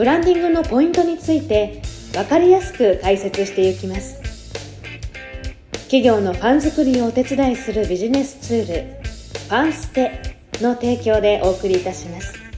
ブランディングのポイントについて分かりやすく解説していきます。企業のファン作りをお手伝いするビジネスツールファンステの提供でお送りいたします。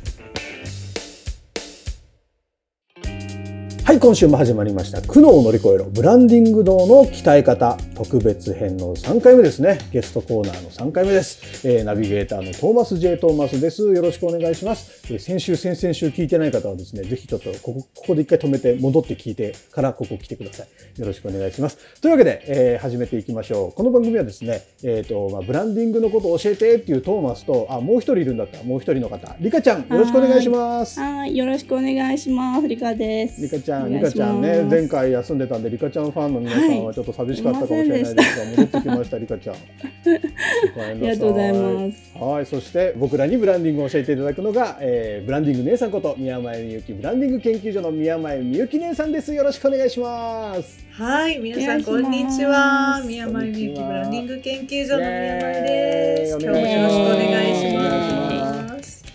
はい、今週も始まりました。苦悩を乗り越えろ。ブランディング道の鍛え方。特別編の3回目ですね。ゲストコーナーの3回目です。えーナビゲーターのトーマス J. トーマスです。よろしくお願いします。えー先週、先々週聞いてない方はですね、ぜひちょっとここ、ここで一回止めて戻って聞いてからここ来てください。よろしくお願いします。というわけで、えー始めていきましょう。この番組はですね、えっ、と、まあ、ブランディングのことを教えてっていうトーマスと、あ、もう一人いるんだったら、もう一人の方、リカちゃん、よろしくお願いします。はい、よろしくお願いします。リカです。リカちゃん、お願いしますリカちゃんね、前回休んでたんで、リカちゃんファンの皆さんはちょっと寂しかったかもしれないですが、戻ってきました、リカちゃん。ありがとうございます。はい、そして僕らにブランディングを教えていただくのが、えーブランディング姉さんこと宮前みゆきブランディング研究所の宮前みゆき姉さんです。よろしくお願いします。はい、皆さんこんにちは。宮前みゆきブランディング研究所の宮前です。今日もよろしくお願いします。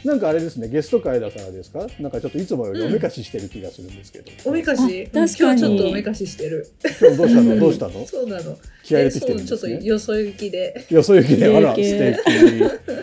なんかあれですね、ゲスト会だからですか？なんかちょっといつもよりおめかししてる気がするんですけど。おめかし、あ確かに今日ちょっとおめかししてる。今日どうしたの、うんどうしたの？そうなの。気合い入れてきてるんえそうちょっとですね。よそ行きで。よそ行きで、あら、素いい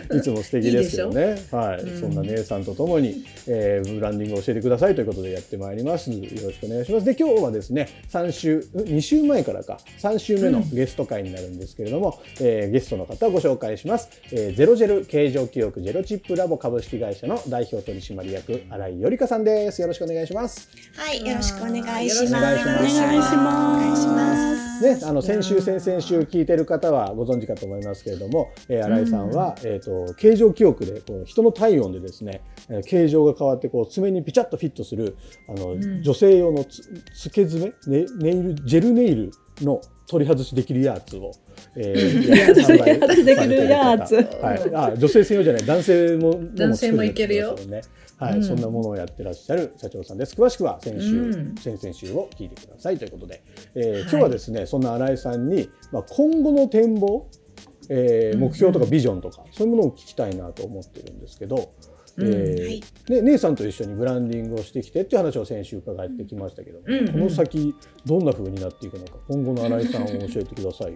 敵。いつも素敵ですよ いいね。はい、うんそんな姉さんとともに、えーブランディングを教えてくださいということでやってまいります。よろしくお願いします。で、今日はですね、3週、2週前からか、3週目のゲスト会になるんですけれども、えーゲストの方をご紹介します。えーゼロジェル形状記憶ゼロチップラボ株式会社の代表取締役、新井よりかさんです。よろしくお願いします。はい、よろしくお願いします。よろしくお願いしますお願いしますお願いします。ね、あの先週、先々週聞いてる方はご存知かと思いますけれども、えー新井さんは、えー、と形状記憶でこう人の体温でですね、えー形状が変わってこう爪にピチャッとフィットするあの、ん。女性用のつつけ爪ネネイルジェルネイルの取り外しできるやつを、え 取り外しできるやつ。はい、あ女性専用じゃない。男性も男性もいけるよはい、うん。そんなものをやってらっしゃる社長さんです。詳しくは先週、うん。先々週を聞いてください。ということで、えーはい。今日はですね、そんな新井さんに、まあ、今後の展望、えーうん目標とかビジョンとか、そういうものを聞きたいなと思ってるんですけど、うんえーはい。ね、姉さんと一緒にブランディングをしてきてっていう話を先週伺ってきましたけど、うん。この先どんな風になっていくのか今後の新井さんを教えてくださいよ。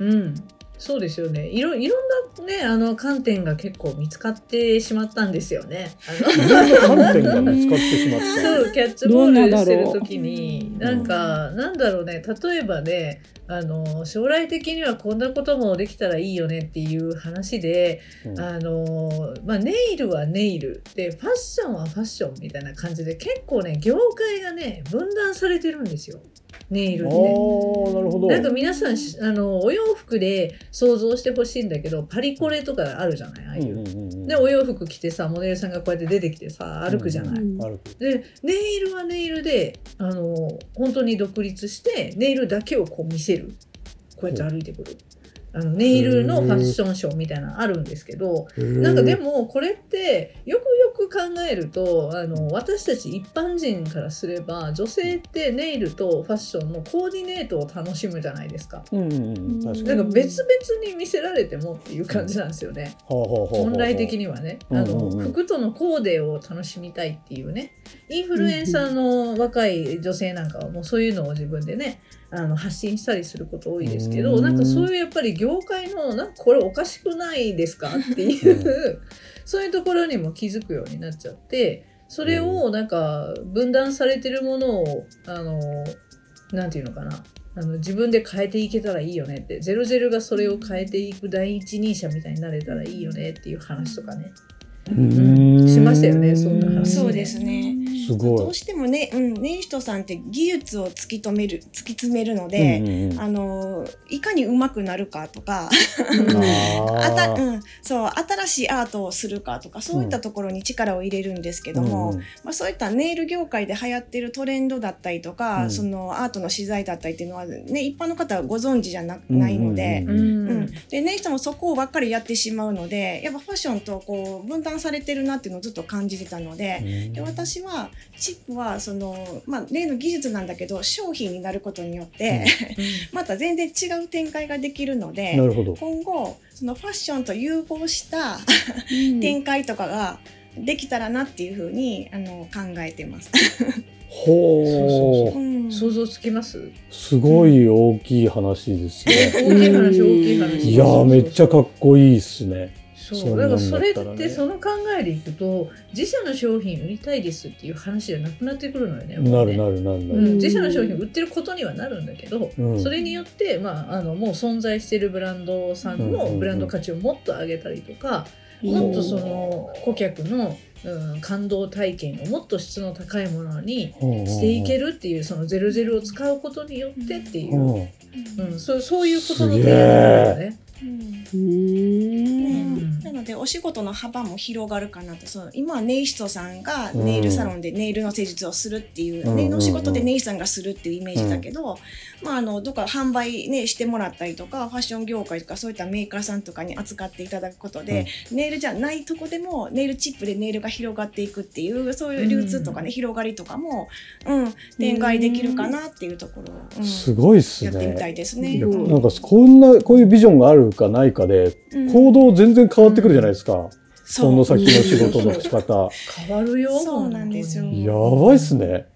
うん。そうですよね。いろいろんなねあの観点が結構見つかってしまったんですよね。あのいろんな観点が見つかってしまった。そうキャッチボールしてる時になんかなんだろうね例えばねあの将来的にはこんなこともできたらいいよねっていう話で、うんあのまあ、ネイルはネイルでファッションはファッションみたいな感じで結構ね業界がね分断されてるんですよネイルっなるほど。なんか皆さんしあのお洋服で想像してほしいんだけどパリコレとかあるじゃないああいう。うんうんうんうんでお洋服着てさモデルさんがこうやって出てきてさ歩くじゃない。うん歩くでネイルはネイルであの本当に独立してネイルだけをこう見せるこうやって歩いてくる。あのネイルのファッションショーみたいなのあるんですけどなんかでもこれってよくよく考えるとあの私たち一般人からすれば女性ってネイルとファッションのコーディネートを楽しむじゃないですか。うん確かに。なんか別々に見せられてもっていう感じなんですよね。本来的にはね、あの服とのコーデを楽しみたいっていうね。インフルエンサーの若い女性なんかはもうそういうのを自分でねあの発信したりすること多いですけうん。どなんかそうぱり業界のなんかこれおかしくないですかっていう、そういうところにも気づくようになっちゃってそれをなんか分断されてるものをあのていうのかな。あの自分で変えていけたらいいよねって。ゼロゼロがそれを変えていく第一人者みたいになれたらいいよねっていう話とかね。うんしましたよねそんな話。そうですね。すごい。どうしてもね、うん、ネイさんって技術を突き止める、突き詰めるので、うんうんうん。あのいかに上手くなるかとか、ああたーうん、そう新しいアートをするかとかそういったところに力を入れるんですけども、うんうんまあ、そういったネイル業界で流行ってるトレンドだったりとか、うん。そのアートの資材だったりっていうのは、ね、一般の方はご存知じゃなないので。ううん。うん、でネイ人もそこばっかりやってしまうのでやっぱファッションとこう分断されてるなっていうのをずっと感じてたので,、で私はチップはその、まあ、例の技術なんだけど商品になることによって、また全然違う展開ができるのでなるほど。今後そのファッションと融合した 展開とかができたらなっていうふうにあの考えてます。ほう。うん想像つきます？すごい大きい話ですね。大きい話大きい話いやーめっちゃかっこいいっすね。そうだからそれってその考えでいくと自社の商品売りたいですっていう話じゃなくなってくるのよね。なるなるなるなる。うん、自社の商品売ってることにはなるんだけど、うんそれによって、まあ、あのもう存在しているブランドさんのブランド価値をもっと上げたりとか、うんもっとその顧客の、うん、感動体験をもっと質の高いものにしていける。るっていうそのゼロゼロを使うことによってっていう、うん。うん、そうそういうことの提案だよね。うん。うーん。うんなのでお仕事の幅も広がるかなと。その今はネイストさんがネイルサロンでネイルの施術をするっていう、うんネイルの仕事でネイスさんがするっていうイメージだけど、まあ、あのどっか販売、ね、してもらったりとかファッション業界とかそういったメーカーさんとかに扱っていただくことで、ネイルじゃないとこでもネイルチップでネイルが広がっていくっていうそういう流通とかね、広がりとかも、うん、展開できるかなっていうところを、うんすごいっすやってみたいね。ですね。なんかこんなこういうビジョンがあるかないかでうん行動全然変わってくるじゃないですか。その先の仕事の仕方。変わるよそうなんですよやばいっすね。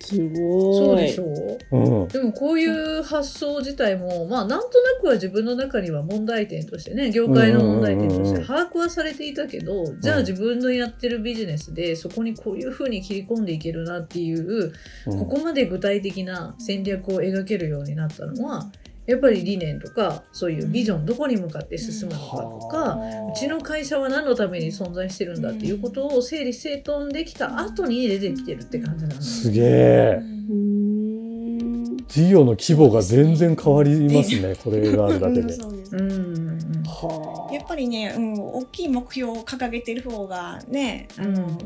すごい。そうでしょううん。でもこういう発想自体も、まあなんとなくは自分の中には問題点としてね業界の問題点として把握はされていたけど、じゃあ自分のやってるビジネスでそこにこういうふうに切り込んでいけるなっていう、うんここまで具体的な戦略を描けるようになったのはやっぱり理念とかそういうビジョンどこに向かって進むのかとか、うちの会社は何のために存在してるんだっていうことを整理整頓できた後に出てきてるって感じなんですすげえ。事業の規模が全然変わりますね。これがあるだけうんで。そうんうんはやっぱりね、うん、大きい目標を掲げてる方がね、あの、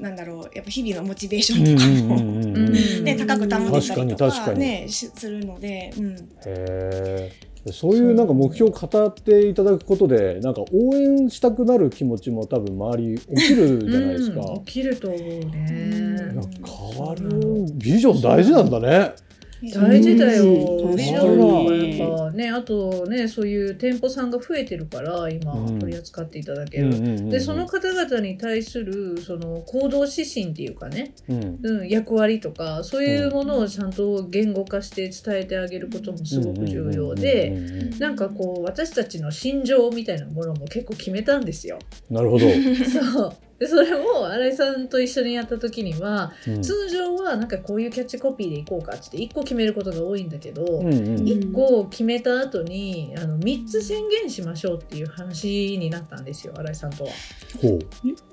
なんだろう、やっぱ日々のモチベーションとかも、ね、高く保てたりと確かねしするので、うん、へえそういうなんか目標を語っていただくことでなんか応援したくなる気持ちも多分周り起きるじゃないですか。うん。起きると思うね。変わる。ビジョン大事なんだね。大事だよ。うんビジョンがやっぱね、あとね、そういう店舗さんが増えてるから、今うん取り扱っていただける。で、その方々に対するその行動指針っていうかね、うんうん、役割とかそういうものをちゃんと言語化して伝えてあげることもすごく重要で、なんかこう私たちの心情みたいなものも結構決めたんですよ。なるほど。そうでそれを新井さんと一緒にやった時にはうん。通常はなんかこういうキャッチコピーでいこうかって1個決めることが多いんだけど、うんうん。1個決めた後にあの3つ宣言しましょうっていう話になったんですよ新井さんとは。ほう。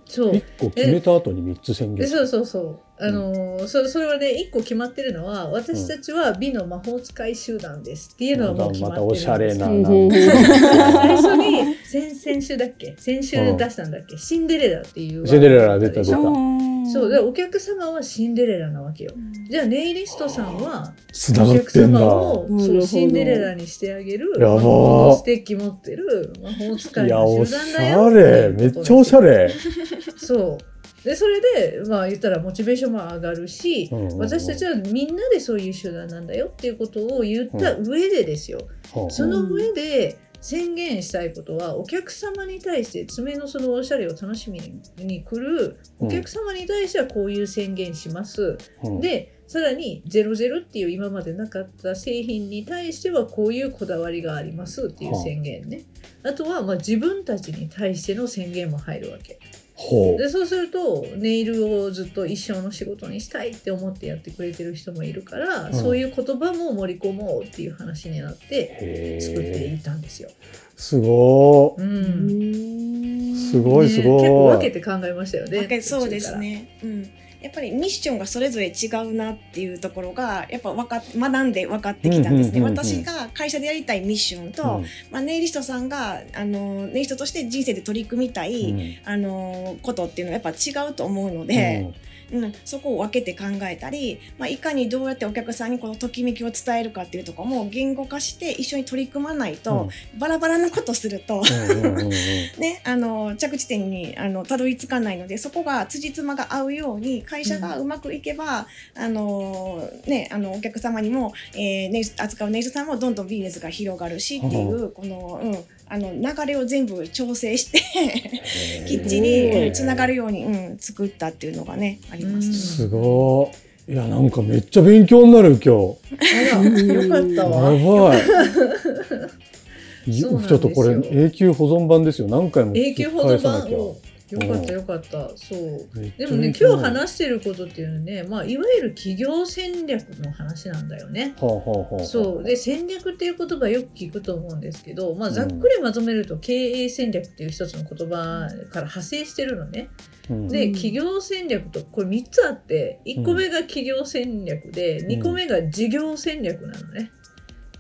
そう。一個決めた後に三つ宣言。でそうそうそうあのーそそれはね1個決まってるのは私たちは美の魔法使い集団ですっていうのはもう決まってるんです。またおしゃれな。うん。な最初に先々週だっけ？先週出したんだっけ、シンデレラっていうシンデレラ出た出た。そう。でお客様はシンデレラなわけよ。じゃあネイリストさんはお客。様をそうシンデレラにしてあげるやばステッキ持ってる魔法使いいやおのし集団だよゃれ。めっちゃおしゃれ。そうでそれでまあ言ったらモチベーションも上がるし、うんうんうん。私たちはみんなでそういう集団なんだよっていうことを言った上でですよ、ほう。その上で宣言したいことはお客様に対して爪のそのおしゃれを楽しみに来るお客様に対してはこういう宣言します、うん。でさらに00っていう今までなかった製品に対してはこういうこだわりがありますっていう。宣言ね、あとはまあ自分たちに対しての宣言も入るわけでそうするとネイルをずっと一生の仕事にしたいって思ってやってくれてる人もいるから、うんそういう言葉も盛り込もうっていう話になってへ作っていたんですよ。すごうーんすごいすごいね結構分けて考えましたよね。そうですね。うん。やっぱりミッションがそれぞれ違うなっていうところがやっぱ分かっ学んで分かってきたんですね。うんうんうんうん。私が会社でやりたいミッションと、まあ、ネイリストさんがあのネイリストとして人生で取り組みたい、うん。あのことっていうのはやっぱ違うと思うので、うん。そこを分けて考えたり、まあ、いかにどうやってお客さんにこのときめきを伝えるかっていうところも言語化して一緒に取り組まないと、バラバラなことすると。うんうんうんうん。ね、あの着地点にあのたどり着かないのでそこが辻褄が合うように会社がうまくいけば、あのね、あのお客様にも、えー扱うネイルさんもどんどんビジネスが広がるしっていうこの,、うん、あの流れを全部調整してきっちりつながるように、うん、作ったっていうのがねあります。すごい。いや、なんかめっちゃ勉強になる今日。よかったやわ。ばい。ちょっとこれ永久保存版ですよ。何回も聞永き久保存返さなきゃ。版をよかったよかった。そう。でもね今日話してることっていうのはね、まあいわゆる企業戦略の話なんだよね。そうで戦略っていう言葉よく聞くと思うんですけど、まあ、ざっくりまとめると経営戦略っていう一つの言葉から派生してるのね。うんで企業戦略とこれ3つあって1個目が企業戦略で、2個目が事業戦略なのね。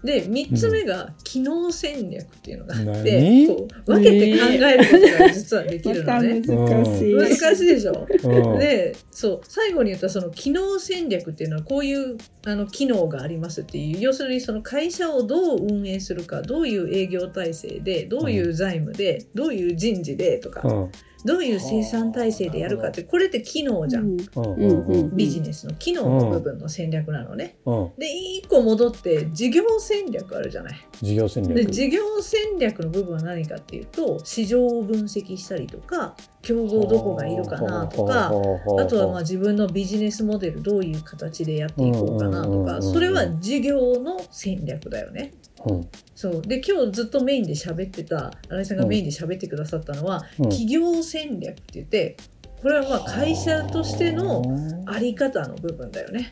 で3つ目が機能戦略っていうのがあって、何？こう分けて考えることが実はできるのね。難しい。難しいでしょ。うん。でそう最後に言ったその機能戦略っていうのはこういうあの機能がありますっていう要するにその会社をどう運営するかどういう営業体制でどういう財務で、どういう人事でとか、うんどういう生産体制でやるかってこれって機能じゃん、うん。うんうんビジネスの機能の部分の戦略なのね。うん。で1個戻って事業戦略あるじゃない。事業戦略。で事業戦略の部分は何かっていうと市場を分析したりとか競合どこがいるかなとか。あとはまあ自分のビジネスモデルどういう形でやっていこうかなとかそれは事業の戦略だよね。うん。そう。で今日ずっとメインで喋ってた新井さんがメインで喋ってくださったのは、うん。企業戦略って言ってこれはまあ会社としてのあ。り方の部分だよね。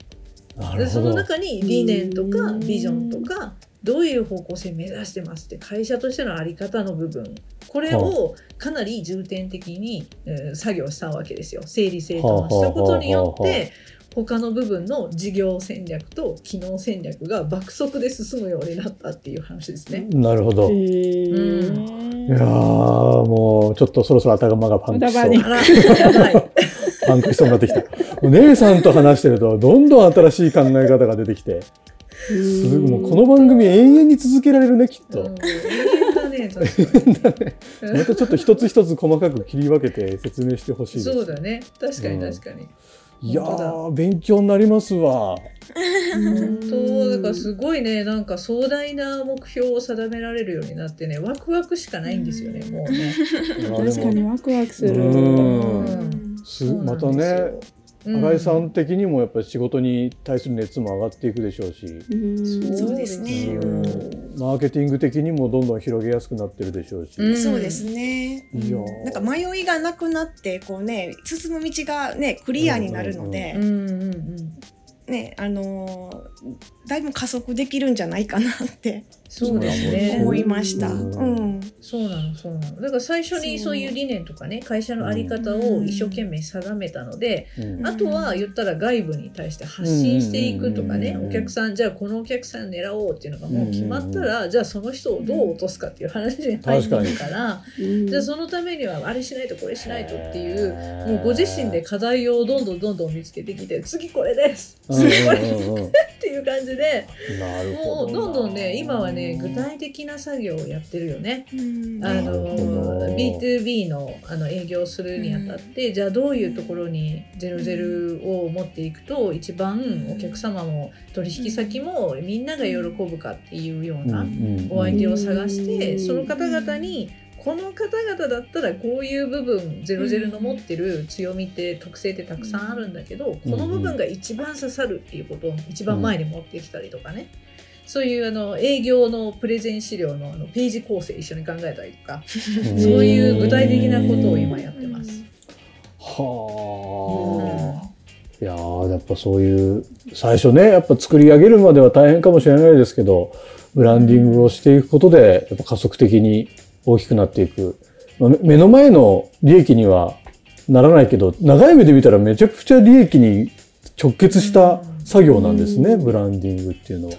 でその。中に理念とかうんビジョンとかどういう方向性目指してますって会社としてのあり方の部分。これをかなり重点的に、えー作業したわけですよ。整理整頓したことによって他の部分の事業戦略と機能戦略が爆速で進むようになったっていう話ですね。なるほど。へいーやーもうちょっとそろそろ頭がパンクしそう。パンクしそうになってきた。お姉さんと話してるとどんどん新しい考え方が出てきて、すごいもうこの番組永遠に続けられるねきっと。またちょっと一つ一つ細かく切り分けて説明してほしいです。そうだね。確かに確かに。いや本当だー勉強になりますわ。本当だからすごいねなんか壮大な目標を定められるようになってねワクワクしかないんですよねもうね。確かにワクワクする。またね新井さん的にもやっぱり仕事に対する熱も上がっていくでしょうし、うん。そうですね。うん。マーケティング的にもどんどん広げやすくなってるでしょうし。うん。そうですね。なんか迷いがなくなってこうね進む道がねクリアになるので、ねあのーだいぶ加速できるんじゃないかなってそうですね。思いました。ううん。ん、そうなのそうなの。だから最初にそういう理念とかね会社の在り方を一生懸命定めたので、うん。あとは言ったら外部に対して発信していくとかね、うん。お客さんじゃあこのお客さん狙おうっていうのがもう決まったら、じゃあその人をどう落とすかっていう話に入ってるから、うんじゃあそのためにはあれしないとこれしないとっていうもうご自身で課題をどんどんどんどん見つけてきて次これです。うん。次これっていう感じでも。うどんどんね今はね具体的な作業をやってるよね。あのど。B2B のあの営業をするにあたって、じゃあどういうところに00を持っていくと一番お客様も取引先もみんなが喜ぶかっていうようなお相手を探して、うんその方々にこの方々だったらこういう部分00の持ってる強みって特性ってたくさんあるんだけど、この部分が一番刺さるっていうことを一番前に持ってきたりとかね、そういうあの営業のプレゼン資料のあのページ構成一緒に考えたりとか、う んそういう具体的なことを今やってます。はあ。いやーやっぱそういう最初ねやっぱ作り上げるまでは大変かもしれないですけどブランディングをしていくことでやっぱ加速的に大きくなっていく、まあめ目の前の利益にはならないけど長い目で見たらめちゃくちゃ利益に直結した作業なんですね、うんブランディングっていうのは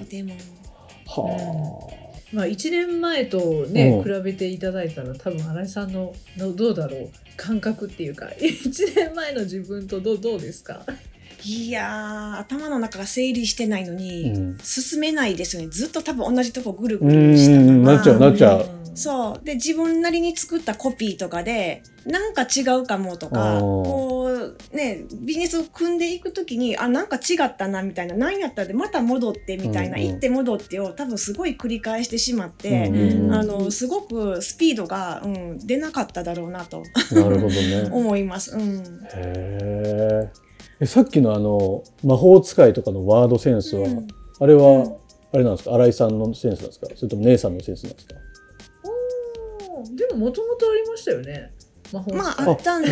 はまあ、1年前とね、うん。比べていただいたら多分新井さんののどうだろう？感覚っていうか 1年前の自分とどうどうですか？いやー頭の中が整理してないのに、うん。進めないですよね。ずっと多分同じとこぐるうぐるしたなっちゃうなっちゃう。んそう。で自分なりに作ったコピーとかでなんか違うかもとあかー。こうねビジネスを組んでいくときにあなんか違ったなみたいな何やったらでまた戻ってみたいな、うんうん。行って戻ってを多分すごい繰り返してしまって、うん。あのすごくスピードが、うん、出なかっただろうなと。なるほどね。思います。うん。へー。えさっきのあの魔法使いとかのワードセンスは、うん。あれは、うん。あれなんですか？新井さんのセンスなんですか？それとも姉さんのセンスなんですか？でももともとありましたよね。魔法まああったんだ。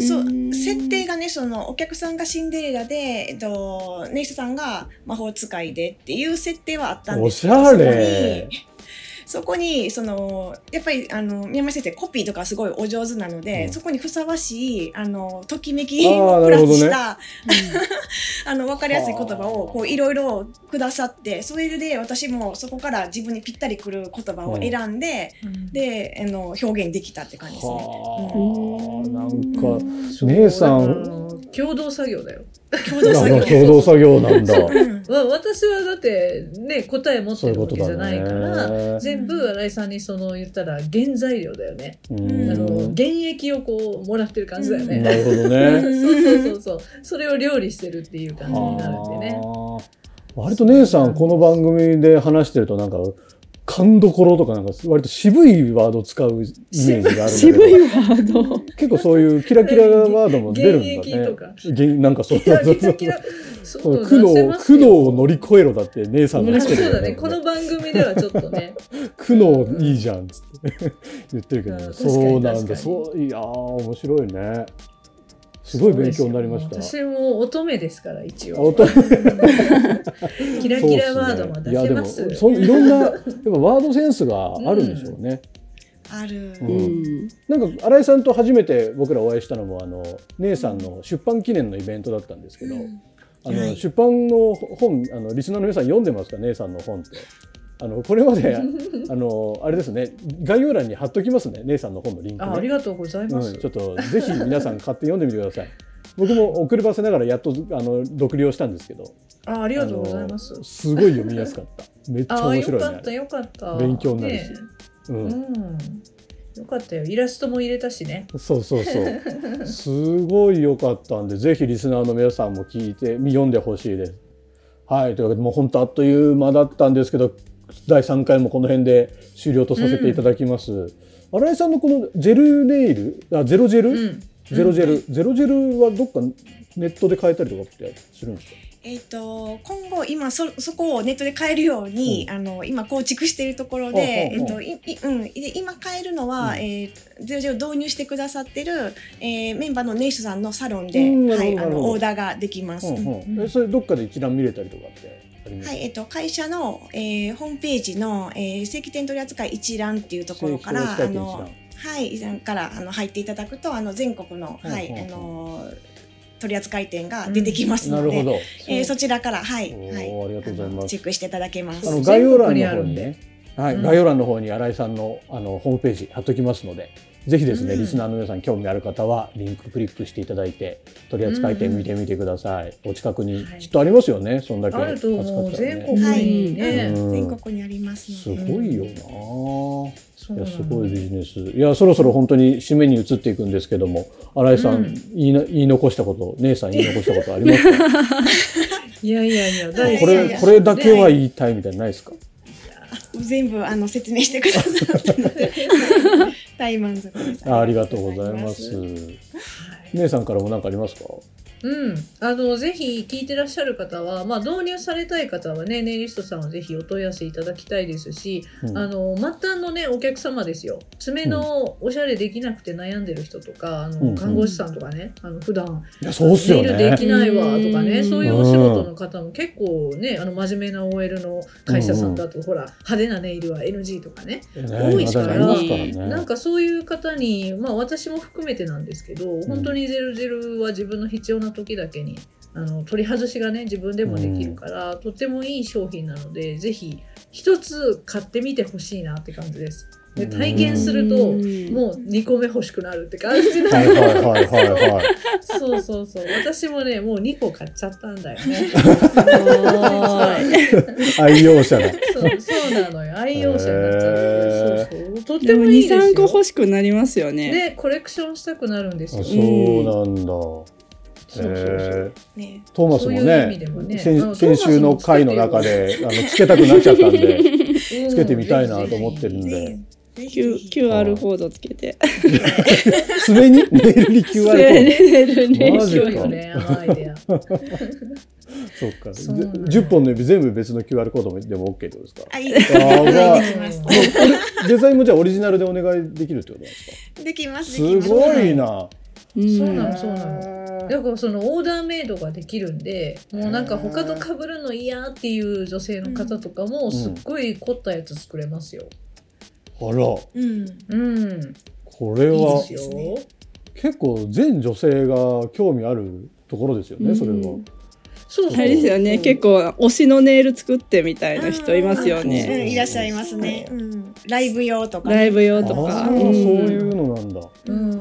そううん。設定がねそのお客さんがシンデレラで、えっと、ネイスさんが魔法使いでっていう設定はあったんですけどおしゃれそこにそのやっぱりあの宮前先生コピーとかすごいお上手なので、うん。そこにふさわしいあのときめきをプラスした、あの分かりやすい言葉をこういろいろくださってそれで私もそこから自分にぴったりくる言葉を選んで、うん。であの表現できたって感じですね。はあ、なんうか姉さん。共同作業だよ共同作業。共同作業なんだ。う。ん。わ私はだってね答え持ってるわけじゃないからだね全部新井さんにその言ったら原材料だよね、うん。あの原液をこうもらってる感じだよね、なるほど そうね。そうそうそう。それを料理してるっていう感じになるんでね。はあ。割と姉さんこの番組で話してるとなんか勘どころとかなんか割と渋いワードを使うイメージがある 渋いワード。結構そういうキラキラワードも出るんだね。現役とか。げんなんかそうそうそう。キラキラそそうう苦悩苦悩を乗り越えろだって姉さんがそ言ってるうだね。この番組ではちょっとね。苦悩いいじゃんっつって。言ってるけど、そうなんだ。そういやー面白いねすごい勉強になりました。私も乙女ですから一応。キラキラワードも出せまそうねいやでもそいろんな やっぱワードセンスがあるんでしょうね、ある。ううん。ん。なんか新井さんと初めて僕らお会いしたのもあの姉さんの出版記念のイベントだったんですけど、うん。あのはい出版の本あのリスナーの皆さん読んでますか？姉さんの本ってあのこれまで あのあれですね概要欄に貼っときますね姉さんの本のリンクね。あありがとうございます、うん、ちょっとぜひ皆さん買って読んでみてください。僕も遅ればせながらやっとあの読了したんですけど。あありがとうございます。すごい読みやすかった。めっちゃ面白いね。かったよかった。勉強になるし。ねう、うん。ん。よかったよ。イラストも入れたしね。そうそうそう。すごい良かったんでぜひリスナーの皆さんも聞いて読んでほしいです。はいというわけでもう本当あっという間だったんですけど第3回もこの辺で終了とさせていただきます、新井さんのこのジェルネイルあゼロジェル、うん。ゼロジェル、ゼロジェルはどっかネットで買えたりとかってするんですか？えっ、と今後今そそこをネットで買えるように、うん。あの今構築しているところで、えっといいうん。で今買えるのは、うん。えーゼロゼロ導入してくださってる、えーメンバーのネイスさんのサロンで、はいあのオーダーができます。うんうん。えそれどっかで一覧見れたりとかって？はい、えっと、会社の、えーホームページの、えー正規店取扱一覧っていうところから、あの、はい、以前からあの入っていただくと、あの全国の、はい、あの取扱店が出てきますので、なるほど。えーそちらから、はい、はい、ありがとうございます。チェックしていただけます。あの全概要欄の方にあるんで。ね、はい、うん。概要欄の方に新井さんのあのホームページ貼っときますので、ぜひですね、うんリスナーの皆さん興味ある方はリンククリックしていただいて取り扱い店見てみてください。お近くにはいきっとありますよね、そんだけあると思う扱ったら全国ね。にね、うん全国にありますすので。ごいよな。いやすごいビジネス。いやそろそろ本当に締めに移っていくんですけども、新井さん、うん言いな言い残したこと、姉さん言い残したことありますか？いやいやいや大こいやいやれこれだけは言いたいみたいないですか？全部あの説明してくださったので大満足です。あありがとうございます。はい姉さんからも何かありますか？うん、あのぜひ聞いてらっしゃる方は、まあ、導入されたい方はねネイリストさんはぜひお問い合わせいただきたいですし、うん。あの末端のねお客様ですよ。爪のおしゃれできなくて悩んでる人とかあの、うん看護師さんとかねあの普段ネイルでね。きないわとかね、うん。そういうお仕事の方も結構ねあの真面目な OL の会社さんだと、ほら派手なネイルは NG とかね多いからね。なんかそういう方に、まあ、私も含めてなんですけど、本当にゼルゼルは自分の必要な時だけにあの取り外しがね自分でもできるから、とってもいい商品なのでぜひ一つ買ってみてほしいなって感じです。で体験すると、うんもう2個目欲しくなるって感じなはいはいはいはいはい。そうそうそう私もねもう2個買っちゃったんだよね。す愛用者が。そうそうなのよ愛用者になっちゃって、へーそうそうとってでも2、もいいですよ。3個欲しくなりますよね。でコレクションしたくなるんですよ。あそうなんだ。そうそうそう。へーねトーマスもねね。先週の回の中であのつけたくなっちゃったんでうん。つけてみたいなと思ってるんで。QR コードつけて。爪にネイルに QR コーネルねマジか。そっか。そうなんだ。よ10本の指全部別の QR コードもでも OK ってことですか？あいいです。あーお願いできます。これデザインもじゃあオリジナルでお願いできるってことなんですか？できますです。ごいな。うんそうなのそうなの。だからそのオーダーメイドができるんでもうなんか他と被るの嫌っていう女性の方とかもすっごい凝ったやつ作れますよ。あら。うん。うん、これいいはですよ。結構全女性が興味あるところですよねそれはうん。そうそうあれですよね、結構推しのネイル作ってみたいな人いますようんね。いらっしゃいますね、うん、ライブ用とか、ライブ用あとか。そういうのなんだ。うん。へ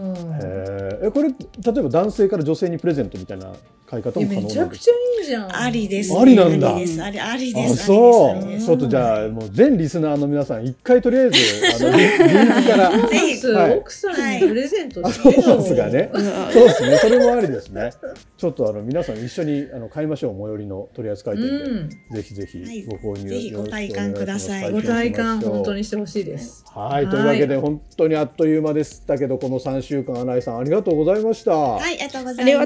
ー。えこれ例えば男性から女性にプレゼントみたいな買い方も可能なんですか？めちゃくちゃいいじゃん。ありです、ね、ありなんだ。ありです。ありであす。そう。ちょっとじゃあもう全リスナーの皆さん一回とりあえずあのリ リンクから。ぜひ。奥さんにプレゼントあしてよ。そうですね。それもありですね。ちょっとあの皆さん一緒にあの買いましょう最寄りの取り扱い店で、うん。ぜひぜひはい。ご購入ぜひご体感ください。ご体感本当ににしてほしいです。はい。というわけで本当にあっという間でしたけどこの3週間新井さんありがとうございました、はいありがとうございま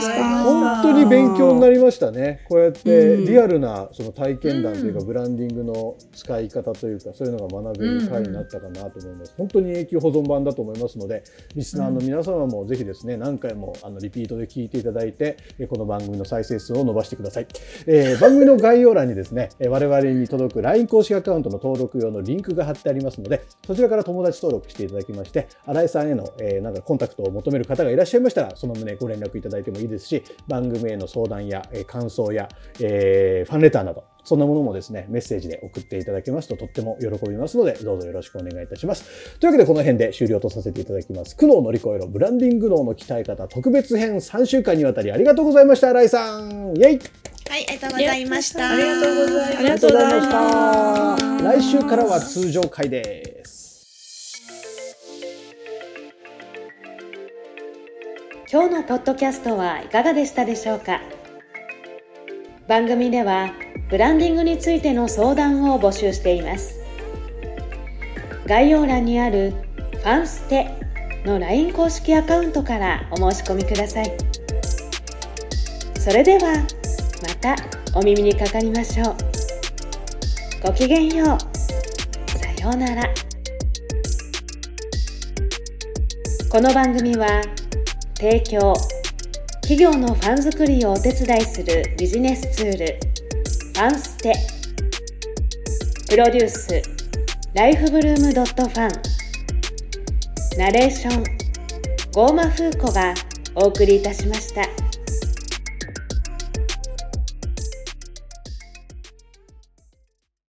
した。本当に勉強になりましたね。こうやってうん。リアルなその体験談というか、うん。ブランディングの使い方というかそういうのが学べる回になったかなと思います。本当に永久保存版だと思いますので、リスナーの皆様もぜひですね何回もあのリピートで聞いていただいて、えこの番組の再生スを伸ばしてください。えー番組の概要欄にですね、我々に届く LINE 公式アカウントの登録用のリンクが貼ってありますので、そちらから友達登録していただきまして、新井さんへの、えーなんかコンタクトを求める方がいらっしゃいましたら、その旨ご連絡いただいてもいいですし、番組への相談や、えー感想や、えーファンレターなど、そんなものもですね、メッセージで送っていただけますととっても喜びますので、どうぞよろしくお願いいたします。というわけで、この辺で終了とさせていただきます。苦悩を乗り越えろ、ブランディング脳の鍛え方特別編3週間にわたりありがとうございました、新井さん。イェイはいありがとうございましたありがとうございますありがとうございました。来週からは通常回です。今日のポッドキャストはいかがでしたでしょうか？番組ではブランディングについての相談を募集しています。概要欄にある「ファンステ」の LINE 公式アカウントからお申し込みください。それではまたお耳にかかりましょう。ごきげんよう。さようなら。この番組は提供企業のファン作りをお手伝いするビジネスツールファンステプロデュースライフブルームドットファンナレーションゴーマフーコがお送りいたしました。